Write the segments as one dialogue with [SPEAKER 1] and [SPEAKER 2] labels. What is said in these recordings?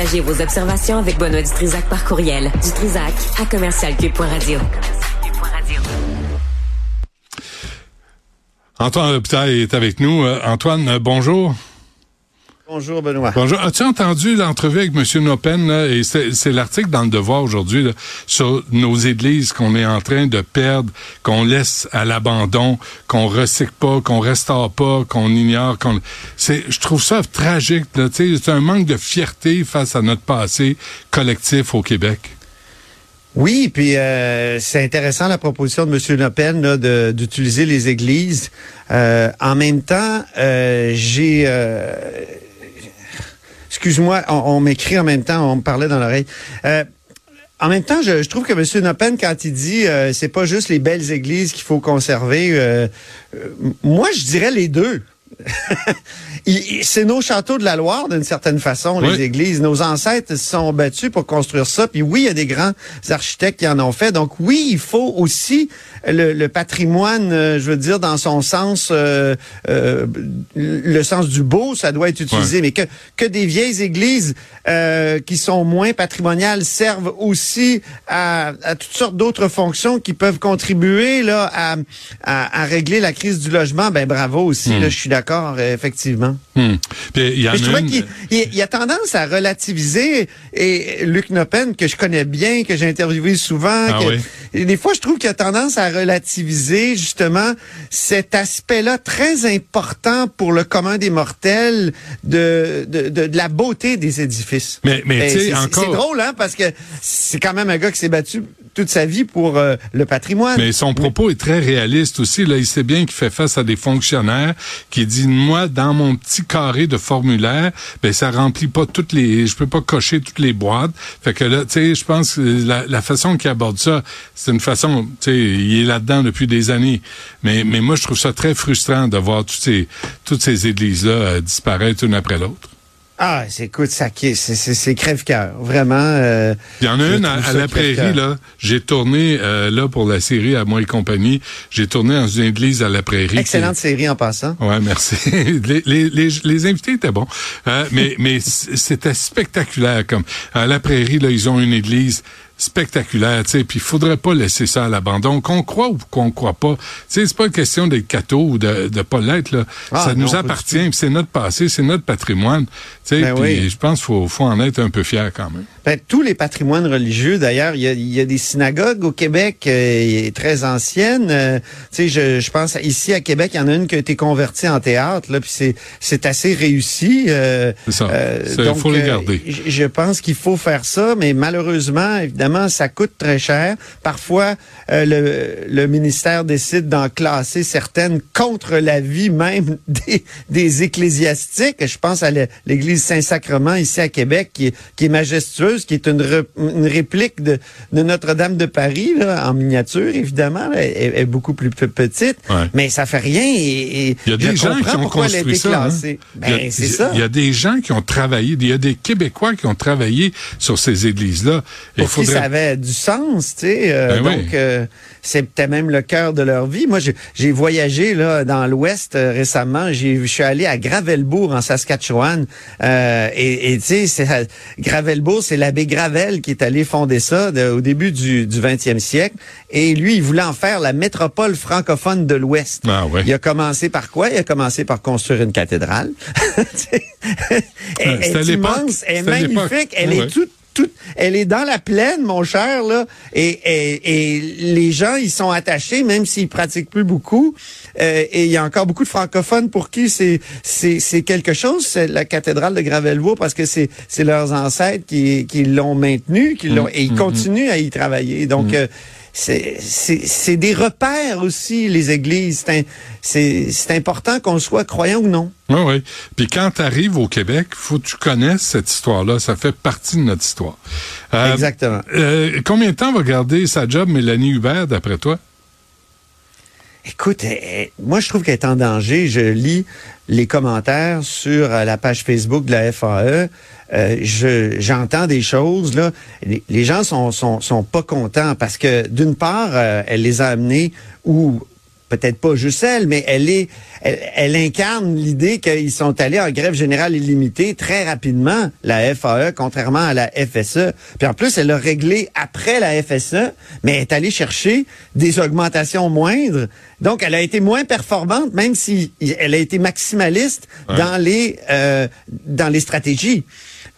[SPEAKER 1] Partagez vos observations avec Benoît Dutrisac par courriel. Dutrisac à commercialcube.radio.
[SPEAKER 2] Antoine L'Hôpital est avec nous. Euh, Antoine, bonjour.
[SPEAKER 3] Bonjour Benoît.
[SPEAKER 2] Bonjour. As-tu entendu l'entrevue avec M. Nopen? Là, et c'est l'article dans le Devoir aujourd'hui sur nos églises qu'on est en train de perdre, qu'on laisse à l'abandon, qu'on recycle pas, qu'on restaure pas, qu'on ignore. qu'on c'est, Je trouve ça tragique. C'est un manque de fierté face à notre passé collectif au Québec.
[SPEAKER 3] Oui, puis euh, c'est intéressant la proposition de M. Nopen d'utiliser les églises. Euh, en même temps, euh, j'ai Excuse-moi, on, m'écrit en même temps, on me parlait dans l'oreille. Euh, en même temps, je, trouve que M. Nopen, quand il dit euh, c'est pas juste les belles églises qu'il faut conserver, euh, moi je dirais les deux. c'est nos châteaux de la Loire, d'une certaine façon, les églises. Nos ancêtres se sont battus pour construire ça. Puis oui, il y a des grands architectes qui en ont fait. Donc oui, il faut aussi le, patrimoine, euh, je veux dire, dans son sens, euh, euh, le sens du beau, ça doit être utilisé. Mais que, que des vieilles églises qui sont moins patrimoniales servent aussi à, toutes sortes d'autres fonctions qui peuvent contribuer là à, à, régler la crise du logement, ben bravo aussi. Hmm. Là, je suis d'accord, effectivement.
[SPEAKER 2] Hmm. il y a
[SPEAKER 3] je trouvais qu'il il, a tendance à relativiser et Luc Nopen, que je connais bien, que j'ai interviewé souvent, ah des fois je trouve qu'il a tendance à relativiser justement cet aspect-là très important pour le commun des mortels de, de, de, la beauté des édifices.
[SPEAKER 2] Mais, mais tu sais, encore...
[SPEAKER 3] C'est drôle, hein, parce que c'est quand même un gars qui s'est battu toute sa vie pour euh, le patrimoine.
[SPEAKER 2] Mais son propos est très réaliste aussi. Là, il sait bien qu'il fait face à des fonctionnaires qui disent moi dans mon petit carré de formulaire, ben ça remplit pas toutes les, je peux pas cocher toutes les boîtes. Fait que là, tu sais, je pense que la, la façon qu'il aborde ça, c'est une façon, tu sais, il est là-dedans depuis des années. Mais mais moi je trouve ça très frustrant de voir toutes ces toutes ces églises là euh, disparaître une après l'autre.
[SPEAKER 3] Ah, c'est écoute, ça c'est crève-cœur, vraiment. Euh,
[SPEAKER 2] Il y en a une à, la prairie là. J'ai tourné euh, là pour la série à moi et compagnie. J'ai tourné dans une église à la prairie.
[SPEAKER 3] Excellente série en passant.
[SPEAKER 2] Ouais, merci. les, les, les, les, invités étaient bons, euh, mais mais c'était spectaculaire comme à la prairie là, ils ont une église spectaculaire, tu sais, puis il faudrait pas laisser ça à l'abandon, qu'on croit ou qu'on croit pas. Tu sais, c'est pas une question d'être catho ou de, de pas l'être, là. Ah, ça nous appartient, c'est notre passé, c'est notre patrimoine, tu sais, ben puis je pense qu'il faut, faut en être un peu fier quand même.
[SPEAKER 3] Ben, tous les patrimoines religieux, d'ailleurs, il y a, y a, des synagogues au Québec euh, très anciennes. Euh, tu sais, je, je, pense ici à Québec, il y en a une qui a été convertie en théâtre, là, puis c'est c'est assez réussi.
[SPEAKER 2] Euh, c'est ça. Il faut les garder.
[SPEAKER 3] je pense qu'il faut faire ça, mais malheureusement, évidemment ça coûte très cher. Parfois, euh, le, le, ministère décide d'en classer certaines contre l'avis même des, des ecclésiastiques. Je pense à l'église Saint-Sacrement ici à Québec, qui est, qui est majestueuse, qui est une, une réplique de, de Notre-Dame de Paris, là, en miniature, évidemment. Elle, est beaucoup plus petite, mais ça fait rien. Et,
[SPEAKER 2] il y a des gens qui ont construit ça. Hein. Ben, c'est ça. Il y a des gens qui ont travaillé, il y a des Québécois qui ont travaillé sur ces églises-là.
[SPEAKER 3] Il faudrait avait du sens, tu sais. Euh, ben donc, euh, c'était même le cœur de leur vie. Moi, j'ai voyagé là dans l'Ouest euh, récemment. Je suis allé à Gravelbourg en Saskatchewan. et tu sais, Gravelbourg, c'est l'abbé Gravel qui est allé fonder ça au début du, du 20e siècle. Et lui, il voulait en faire la métropole francophone de l'Ouest.
[SPEAKER 2] Ah,
[SPEAKER 3] Il a commencé par quoi? Il a commencé par construire une cathédrale. elle, est immense, elle est magnifique, elle est toute elle est dans la plaine, mon cher, là, et, et, les gens, ils sont attachés, même s'ils pratiquent plus beaucoup. Euh, et il y a encore beaucoup de francophones pour qui c'est c'est quelque chose, c'est la cathédrale de Gravelbourg, parce que c'est c'est leurs ancêtres qui, qui l'ont maintenu, qui l'ont et ils mm, mm, mm. continuent à y travailler. Donc euh, c'est des repères aussi, les églises. C'est important qu'on soit croyant ou non.
[SPEAKER 2] Oui, oui. Puis quand tu arrives au Québec, faut que tu connaisses cette histoire-là. Ça fait partie de notre histoire.
[SPEAKER 3] Euh, Exactement.
[SPEAKER 2] Euh, combien de temps va garder sa job Mélanie Hubert, d'après toi?
[SPEAKER 3] Écoute, moi je trouve qu'elle est en danger. Je lis les commentaires sur euh, la page Facebook de la FAE. Euh, je j'entends des choses là. Les, gens sont, sont sont pas contents parce que d'une part, euh, elle les a amenés où peut-être pas juste elle, mais elle est, elle, incarne l'idée qu'ils sont allés en grève générale illimitée très rapidement, la FAE, contrairement à la FSE. Puis en plus, elle a réglé après la FSE, mais elle est allée chercher des augmentations moindres. Donc, elle a été moins performante, même si elle a été maximaliste dans les euh, dans les stratégies.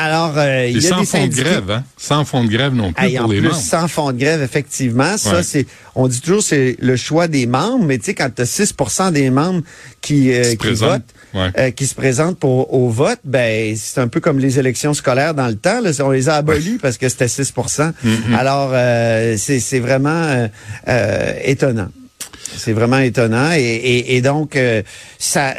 [SPEAKER 3] Alors, euh, il y a
[SPEAKER 2] sans fonds de grève, hein? Sans fonds de grève non plus pour les membres.
[SPEAKER 3] Sans fonds de grève, effectivement. Ça, c'est, on dit toujours, c'est le choix des membres, mais tu sais, quand tu as 6 des membres qui, euh, qui, votent, euh, qui se présentent pour, au vote, ben, c'est un peu comme les élections scolaires dans le temps. Là, on les a abolis parce que c'était 6 mm-hmm. Alors, c'est vraiment étonnant. C'est vraiment étonnant. Et, donc, euh, ça,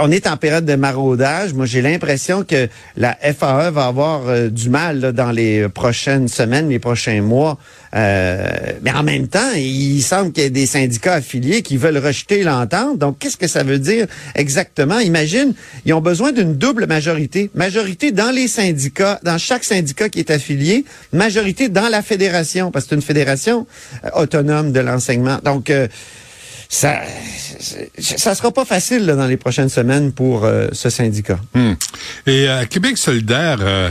[SPEAKER 3] on est en période de maraudage. Moi, j'ai l'impression que la FAE va avoir euh, du mal dans les prochaines semaines, les prochains mois. Euh, mais en même temps, il semble qu'il y ait des syndicats affiliés qui veulent rejeter l'entente. Donc, qu'est-ce que ça veut dire exactement? Imagine, ils ont besoin d'une double majorité. Majorité dans les syndicats, dans chaque syndicat qui est affilié, majorité dans la fédération, parce que c'est une fédération autonome de l'enseignement. Donc, ça ça sera pas facile dans les prochaines semaines pour euh, ce syndicat.
[SPEAKER 2] Hmm. Et à Québec solidaire, euh,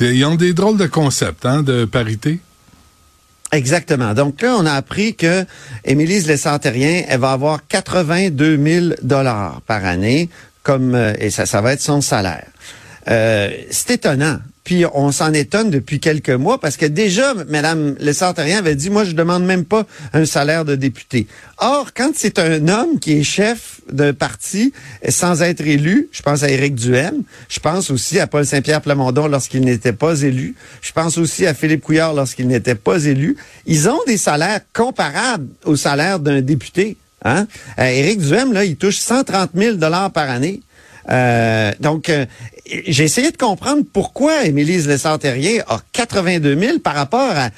[SPEAKER 2] ils ont des drôles de concepts hein, de parité?
[SPEAKER 3] Exactement. Donc là, on a appris que Émilise Lessantérien, elle va avoir 82 000 dollars par année, comme euh, et ça, ça va être son salaire. c'est étonnant puis on s'en étonne depuis quelques mois parce que déjà, Mme Lessartérien avait dit, moi, je demande même pas un salaire de député. Or, quand c'est un homme qui est chef d'un parti sans être élu, je pense à Éric Duhem, je pense aussi à Paul Saint-Pierre Plamondon lorsqu'il n'était pas élu, je pense aussi à Philippe Couillard lorsqu'il n'était pas élu, ils ont des salaires comparables au salaire d'un député. Hein? Euh, Éric Duhem, là, il touche 130 000 dollars par année. Euh, donc, euh, j'ai essayé de comprendre pourquoi Émilise Lessard-Terrien a 82 000 par rapport à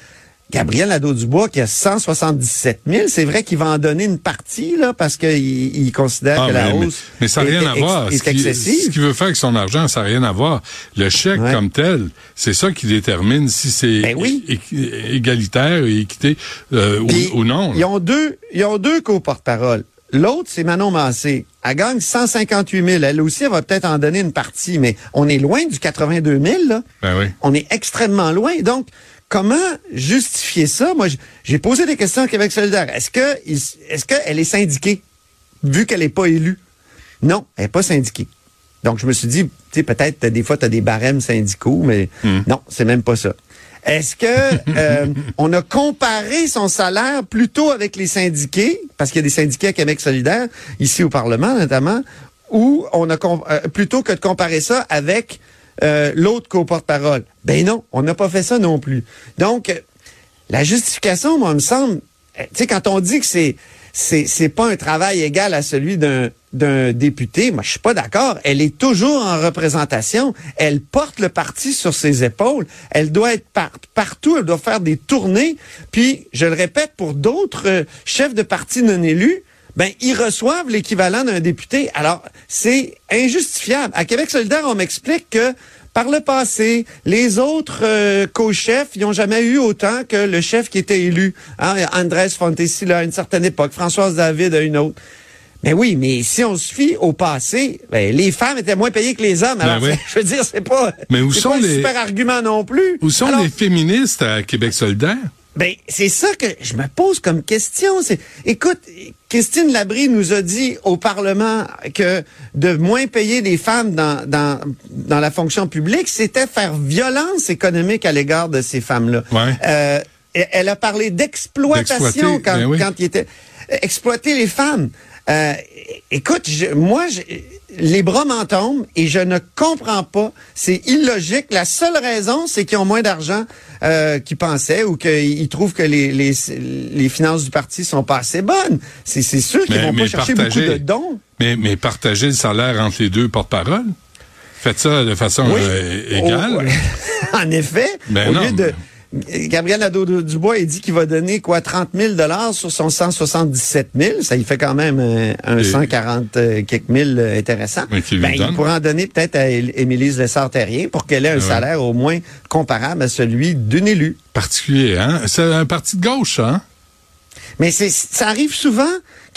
[SPEAKER 3] Gabriel Nadeau-Dubois qui a 177 000. C'est vrai qu'il va en donner une partie là parce qu'il il considère
[SPEAKER 2] ah,
[SPEAKER 3] que la hausse
[SPEAKER 2] mais, ça n'a rien à voir.
[SPEAKER 3] Est.
[SPEAKER 2] Ce qu'il veut faire avec son argent, ça n'a rien à voir. Le chèque comme tel, c'est ça qui détermine si c'est
[SPEAKER 3] ben
[SPEAKER 2] égalitaire et équité euh, ou, non.
[SPEAKER 3] Ils ont deux, ils ont deux co-porte-parole. L'autre, c'est Manon Massé. Elle gagne 158 000. Elle aussi, elle va peut-être en donner une partie, mais on est loin du 82 000. Là.
[SPEAKER 2] Ben oui.
[SPEAKER 3] On est extrêmement loin. Donc, comment justifier ça? Moi, j'ai posé des questions à Québec solidaire. Est-ce que est-ce qu'elle est syndiquée, vu qu'elle n'est pas élue? Non, elle n'est pas syndiquée. Donc, je me suis dit, tu sais, peut-être des fois, tu as des barèmes syndicaux, mais hmm. non, c'est même pas ça. Est-ce que euh, on a comparé son salaire plutôt avec les syndiqués, parce qu'il y a des syndiqués à Québec solidaire, ici au Parlement notamment, ou on a euh, plutôt que de comparer ça avec euh, l'autre co-porte-parole? Ben non, on n'a pas fait ça non plus. Donc, la justification, moi, me semble, tu sais, quand on dit que c'est c'est pas un travail égal à celui d'un d'un député, moi je suis pas d'accord. Elle est toujours en représentation. Elle porte le parti sur ses épaules. Elle doit être partout. Elle doit faire des tournées. Puis je le répète pour d'autres euh, chefs de parti non élus, ben ils reçoivent l'équivalent d'un député. Alors c'est injustifiable. À Québec solidaire, on m'explique que par le passé, les autres euh, co-chefs, n'ont jamais eu autant que le chef qui était élu. Hein? Andrés Fontesilla à une certaine époque, Françoise David à une autre. Mais oui, mais si on se fie au passé, ben, les femmes étaient moins payées que les hommes. Ben Alors, je veux dire, c'est pas, mais où sont pas les... un super argument non plus.
[SPEAKER 2] Où sont les féministes à Québec solidaire?
[SPEAKER 3] Ben, c'est ça que je me pose comme question. C'est, écoute, Christine Labrie nous a dit au Parlement que de moins payer les femmes dans, dans, dans la fonction publique, c'était faire violence économique à l'égard de ces femmes-là. Euh, elle a parlé d'exploitation quand, ben quand il était exploiter les femmes. Euh, écoute, moi, je, les bras m'en tombent et je ne comprends pas. C'est illogique. La seule raison, c'est qu'ils ont moins d'argent euh, qu'ils pensaient ou qu'ils trouvent que les, les, les, finances du parti sont pas assez bonnes. C'est sûr qu'ils vont pas chercher beaucoup de dons.
[SPEAKER 2] Mais, mais partager le salaire entre les deux porte-parole? Faites ça de façon euh, égale.
[SPEAKER 3] en effet, ben au lieu de... Gabriel Nadeau-Dubois, il dit qu'il va donner quoi 30 000 dollars sur son 177 000. Ça il fait quand même un, 140 euh, quelques mille euh, intéressant. ben, il pourrait en donner peut-être à Émilise Lessard-Terrien pour qu'elle ait un salaire au moins comparable à celui d'une élue.
[SPEAKER 2] Particulier, hein? C'est un parti de gauche, hein?
[SPEAKER 3] Mais c'est, ça arrive souvent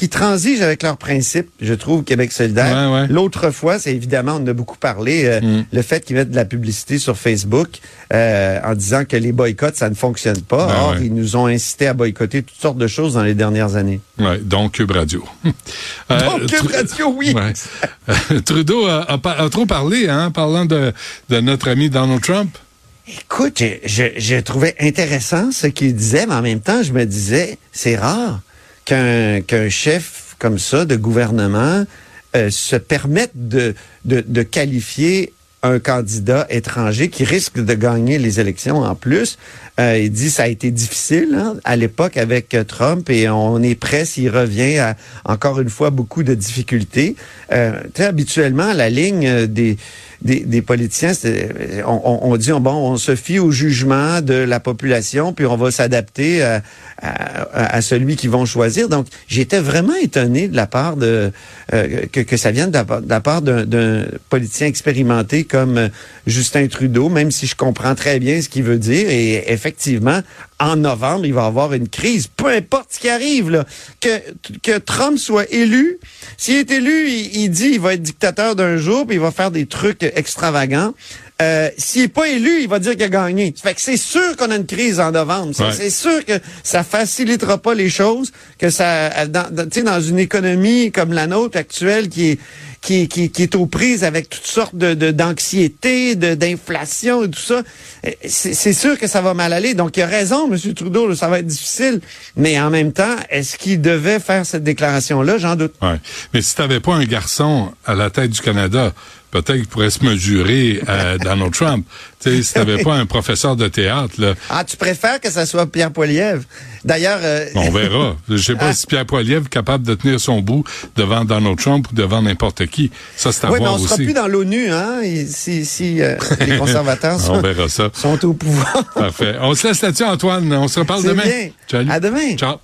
[SPEAKER 3] qui transigent avec leurs principes, je trouve, Québec solidaire.
[SPEAKER 2] Ouais, ouais.
[SPEAKER 3] L'autre fois, c'est évidemment, on en a beaucoup parlé, euh,
[SPEAKER 2] Mm.
[SPEAKER 3] le fait qu'ils mettent de la publicité sur Facebook euh, en disant que les boycotts, ça ne fonctionne pas.
[SPEAKER 2] Ben
[SPEAKER 3] Or,
[SPEAKER 2] ouais.
[SPEAKER 3] ils nous ont incité à boycotter toutes sortes de choses dans les dernières années.
[SPEAKER 2] Ouais, donc Cube Radio. Euh,
[SPEAKER 3] Donc, Cube Radio, oui.
[SPEAKER 2] Trudeau a, a par- a trop parlé, hein, parlant de, de notre ami Donald Trump.
[SPEAKER 3] Écoute, je, je, je trouvais intéressant ce qu'il disait, mais en même temps, je me disais, c'est rare qu'un qu'un chef comme ça de gouvernement euh, se permette de, de, de qualifier un candidat étranger qui risque de gagner les élections en plus. Euh, il dit ça a été difficile hein, à l'époque avec Trump et on est prêt s'il revient à encore une fois beaucoup de difficultés. Euh, sais, habituellement la ligne euh, des des, des politiciens, on, on, dit bon, on se fie au jugement de la population, puis on va s'adapter à, à, à celui qu'ils vont choisir. Donc, j'étais vraiment étonné de la part de euh, que, que ça vienne de la, part- d'un politicien expérimenté comme euh, Justin Trudeau, même si je comprends très bien ce qu'il veut dire. Et effectivement, en novembre, il va y avoir une crise, peu importe ce qui arrive, là. Que, que Trump soit élu, s'il est élu, il, il dit il va être dictateur d'un jour, puis il va faire des trucs extravagants. Euh, s'il est pas élu, il va dire qu'il a gagné. Ça fait que c'est sûr qu'on a une crise en novembre. C'est
[SPEAKER 2] Ouais.
[SPEAKER 3] c'est sûr que ça facilitera pas les choses, que ça, dans, dans, tu sais, dans une économie comme la nôtre actuelle qui est qui, qui, qui est aux prises avec toutes sortes de de- d'anxiété, de, d'inflation et tout ça, euh, c'est sûr que ça va mal aller. Donc, il a raison, M. Trudeau, là, ça va être difficile. Mais en même temps, est-ce qu'il devait faire cette déclaration-là? J'en doute.
[SPEAKER 2] Ouais. Mais si t'avais pas un garçon à la tête du Canada, peut-être qu'il pourrait se mesurer à Donald Trump. Tu sais, si t'avais pas un professeur de théâtre, là,
[SPEAKER 3] Ah, tu préfères que ça soit Pierre Poilievre? D'ailleurs... euh,
[SPEAKER 2] on verra. Je sais pas si Pierre Poilievre est capable de tenir son bout devant Donald Trump ou devant n'importe qui. Ça, c'est à
[SPEAKER 3] oui, mais
[SPEAKER 2] voir
[SPEAKER 3] on sera
[SPEAKER 2] aussi.
[SPEAKER 3] plus dans l'ONU, hein, si, si euh, les conservateurs
[SPEAKER 2] On
[SPEAKER 3] sont,
[SPEAKER 2] verra ça.
[SPEAKER 3] sont au pouvoir.
[SPEAKER 2] Parfait. On se laisse là-dessus, Antoine. On se reparle demain.
[SPEAKER 3] bien.
[SPEAKER 2] Salut.
[SPEAKER 3] À demain.
[SPEAKER 2] Ciao.